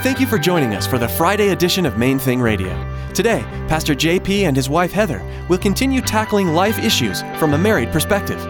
Thank you for joining us for the Friday edition of Main Thing Radio. Today, Pastor JP and his wife Heather will continue tackling life issues from a married perspective.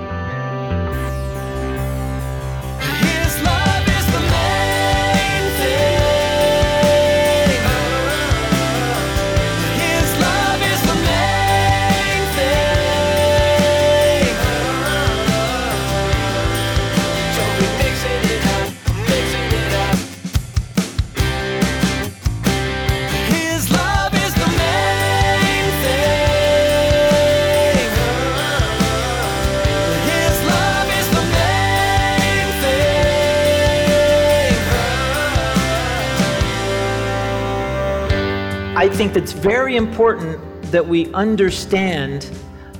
I think it's very important that we understand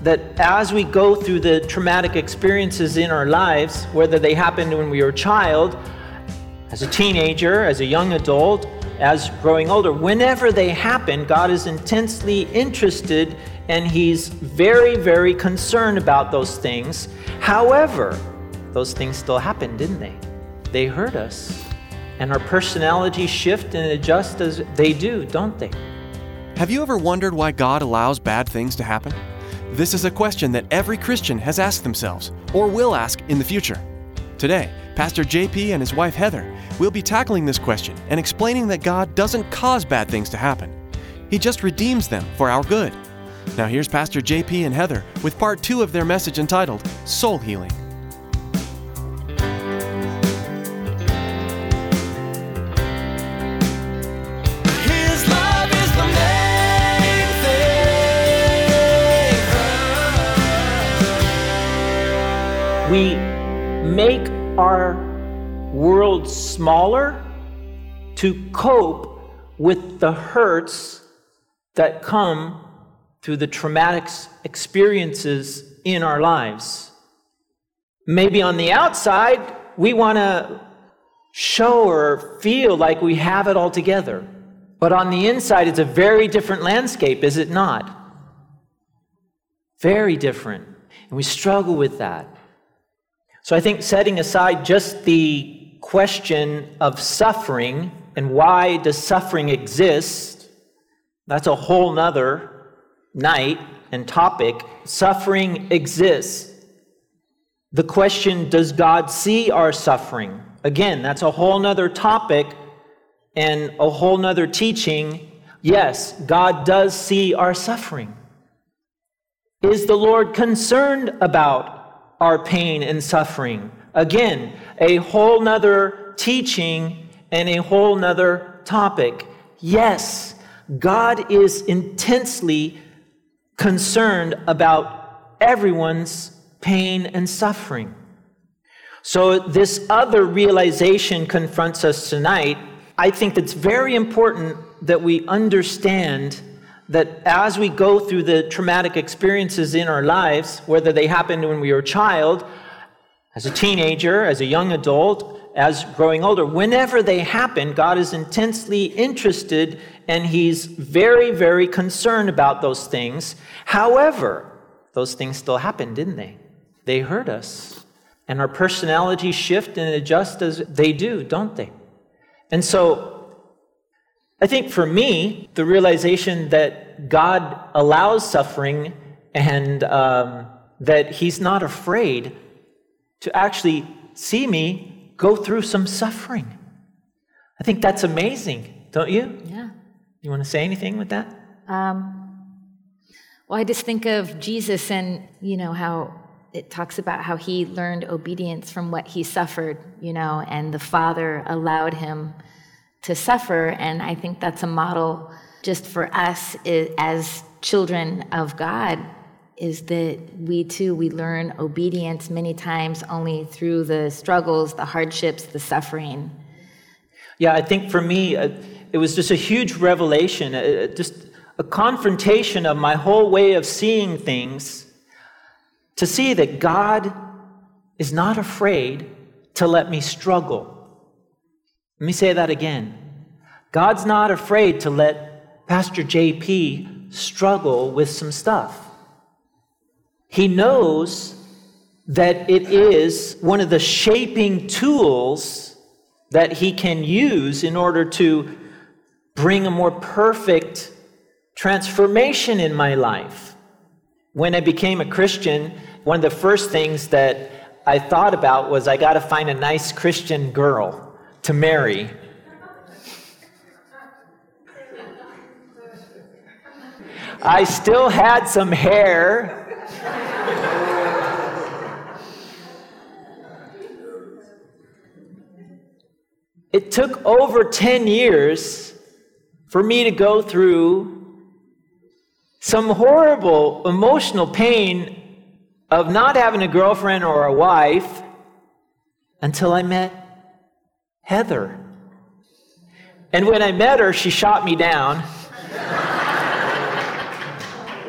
that as we go through the traumatic experiences in our lives, whether they happened when we were a child, as a teenager, as a young adult, as growing older, whenever they happen, God is intensely interested and He's very, very concerned about those things. However, those things still happen, didn't they? They hurt us. And our personalities shift and adjust as they do, don't they? Have you ever wondered why God allows bad things to happen? This is a question that every Christian has asked themselves or will ask in the future. Today, Pastor JP and his wife Heather will be tackling this question and explaining that God doesn't cause bad things to happen. He just redeems them for our good. Now here's Pastor JP and Heather with part 2 of their message entitled Soul Healing. We make our world smaller to cope with the hurts that come through the traumatic experiences in our lives. Maybe on the outside, we want to show or feel like we have it all together. But on the inside, it's a very different landscape, is it not? Very different. And we struggle with that. So I think setting aside just the question of suffering and why does suffering exist, that's a whole nother night and topic. Suffering exists. The question, does God see our suffering? Again, that's a whole nother topic and a whole nother teaching. Yes, God does see our suffering. Is the Lord concerned about our pain and suffering? Again, a whole nother teaching and a whole nother topic. Yes, God is intensely concerned about everyone's pain and suffering. So, this other realization confronts us tonight. I think it's very important that we understand that as we go through the traumatic experiences in our lives, whether they happened when we were a child, as a teenager, as a young adult, as growing older, whenever they happen, God is intensely interested and He's very, very concerned about those things. However, those things still happen, didn't they? They hurt us. And our personalities shift and adjust as they do, don't they? And so, I think for me, the realization that God allows suffering and um, that He's not afraid to actually see me go through some suffering. I think that's amazing, don't you? Yeah. You want to say anything with that? Um, well, I just think of Jesus and, you know, how it talks about how he learned obedience from what he suffered, you know, and the Father allowed him to suffer. And I think that's a model just for us as children of God is that we too we learn obedience many times only through the struggles the hardships the suffering Yeah, I think for me, uh, it was just a huge revelation, uh, uh, just a confrontation of my whole way of seeing things to see that God is not afraid to let me struggle. Let me say that again. God's not afraid to let Pastor JP struggle with some stuff. He knows that it is one of the shaping tools that He can use in order to bring a more perfect transformation in my life. When I became a Christian, one of the first things that I thought about was I got to find a nice Christian girl to marry. I still had some hair. It took over 10 years for me to go through some horrible emotional pain of not having a girlfriend or a wife until I met Heather. And when I met her, she shot me down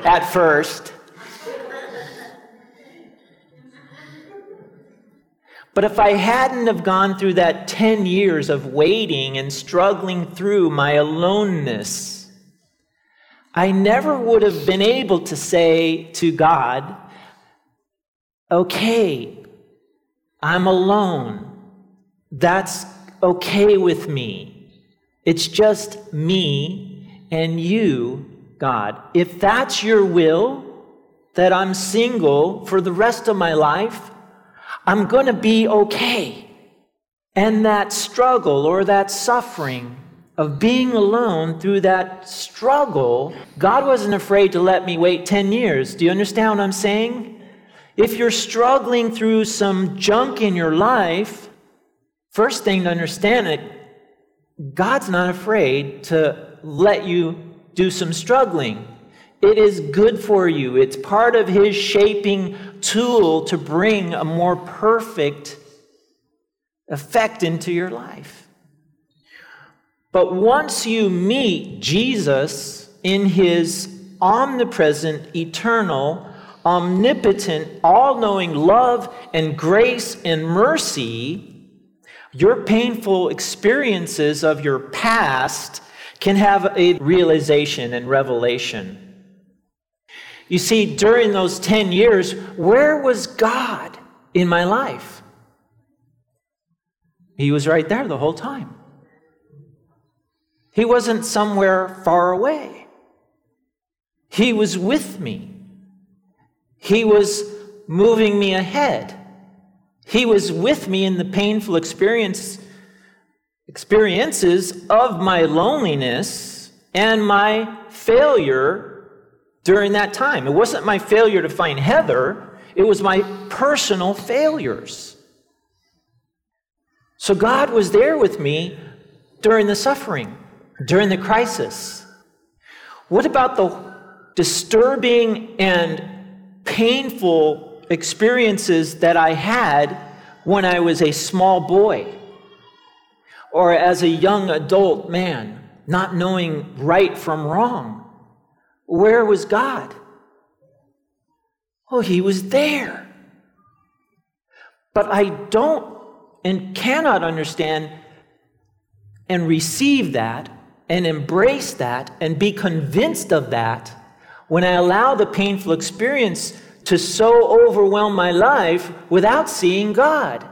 at first. But if I hadn't have gone through that 10 years of waiting and struggling through my aloneness, I never would have been able to say to God, okay, I'm alone. That's okay with me. It's just me and you, God. If that's your will, that I'm single for the rest of my life, I'm going to be okay. And that struggle or that suffering of being alone through that struggle, God wasn't afraid to let me wait 10 years. Do you understand what I'm saying? If you're struggling through some junk in your life, first thing to understand it, God's not afraid to let you do some struggling. It is good for you. It's part of His shaping tool to bring a more perfect effect into your life. But once you meet Jesus in His omnipresent, eternal, omnipotent, all knowing love and grace and mercy, your painful experiences of your past can have a realization and revelation. You see, during those 10 years, where was God in my life? He was right there the whole time. He wasn't somewhere far away. He was with me. He was moving me ahead. He was with me in the painful experience experiences of my loneliness and my failure during that time. It wasn't my failure to find Heather, it was my personal failures. So God was there with me during the suffering, during the crisis. What about the disturbing and painful experiences that I had when I was a small boy or as a young adult man, not knowing right from wrong. Where was God? Oh, He was there. But I don't and cannot understand and receive that and embrace that and be convinced of that when I allow the painful experience to so overwhelm my life without seeing God.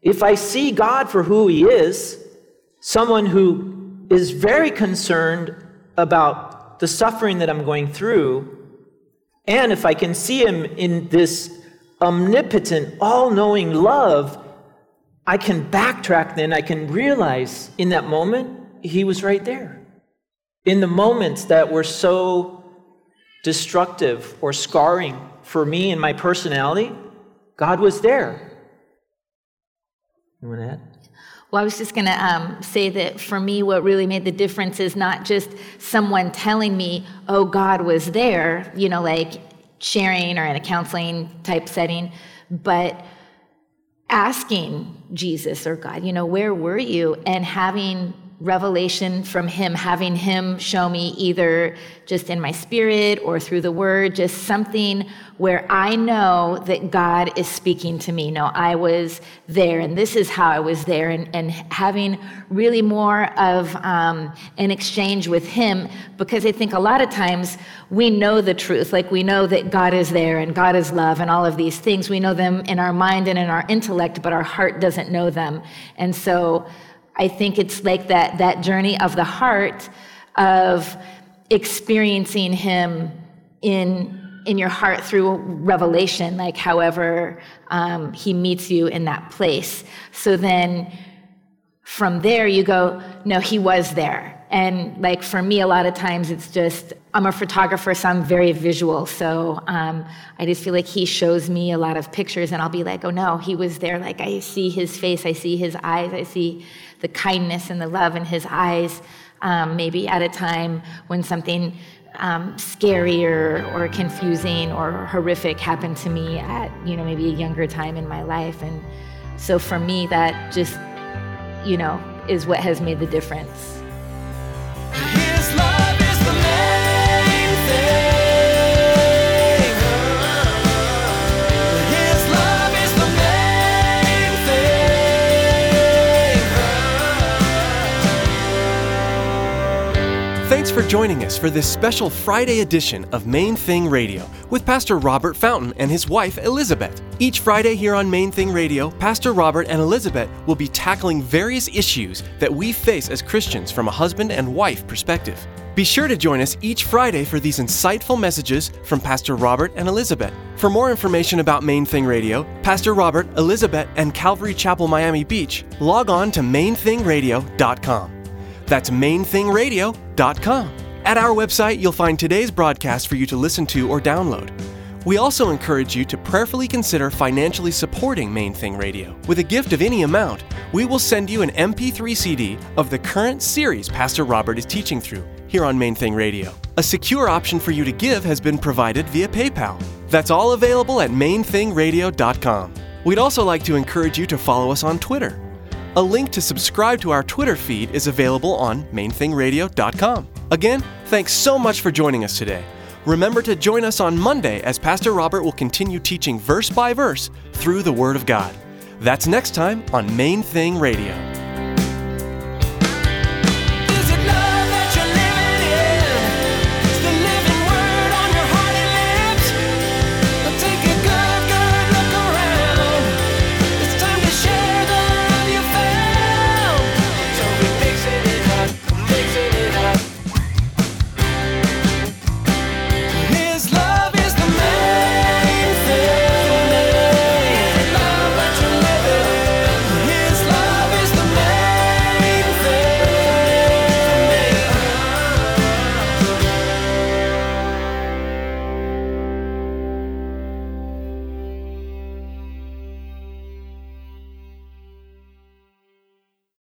If I see God for who He is, someone who is very concerned about the suffering that I'm going through, and if I can see Him in this omnipotent, all knowing love, I can backtrack then. I can realize in that moment, He was right there in the moments that were so destructive or scarring for me and my personality, God was there. You want to add? Well, I was just going to um, say that for me, what really made the difference is not just someone telling me, oh, God was there, you know, like sharing or in a counseling type setting, but asking Jesus or God, you know, where were you? And having revelation from him, having him show me either just in my spirit or through the word, just something where I know that God is speaking to me. No, I was there, and this is how I was there, and, and having really more of um, an exchange with him, because I think a lot of times we know the truth, like we know that God is there and God is love and all of these things. We know them in our mind and in our intellect, but our heart doesn't know them. And so I think it's like that, that journey of the heart of experiencing Him in, in your heart through revelation, like however um, He meets you in that place. So then from there, you go, no, He was there. And like for me, a lot of times it's just, I'm a photographer, so I'm very visual. So um, I just feel like he shows me a lot of pictures, and I'll be like, oh no, he was there. Like I see his face, I see his eyes, I see the kindness and the love in his eyes. Um, maybe at a time when something um, or, or confusing or horrific happened to me at, you know, maybe a younger time in my life. And so for me, that just, you know, is what has made the difference. For joining us for this special Friday edition of Main Thing Radio with Pastor Robert Fountain and his wife Elizabeth. Each Friday here on Main Thing Radio, Pastor Robert and Elizabeth will be tackling various issues that we face as Christians from a husband and wife perspective. Be sure to join us each Friday for these insightful messages from Pastor Robert and Elizabeth. For more information about Main Thing Radio, Pastor Robert, Elizabeth, and Calvary Chapel Miami Beach, log on to mainthingradio.com. That's mainthingradio.com. At our website, you'll find today's broadcast for you to listen to or download. We also encourage you to prayerfully consider financially supporting Main Thing Radio. With a gift of any amount, we will send you an MP3 CD of the current series Pastor Robert is teaching through here on Main Thing Radio. A secure option for you to give has been provided via PayPal. That's all available at mainthingradio.com. We'd also like to encourage you to follow us on Twitter. A link to subscribe to our Twitter feed is available on mainthingradio.com. Again, thanks so much for joining us today. Remember to join us on Monday as Pastor Robert will continue teaching verse by verse through the Word of God. That's next time on Main Thing Radio.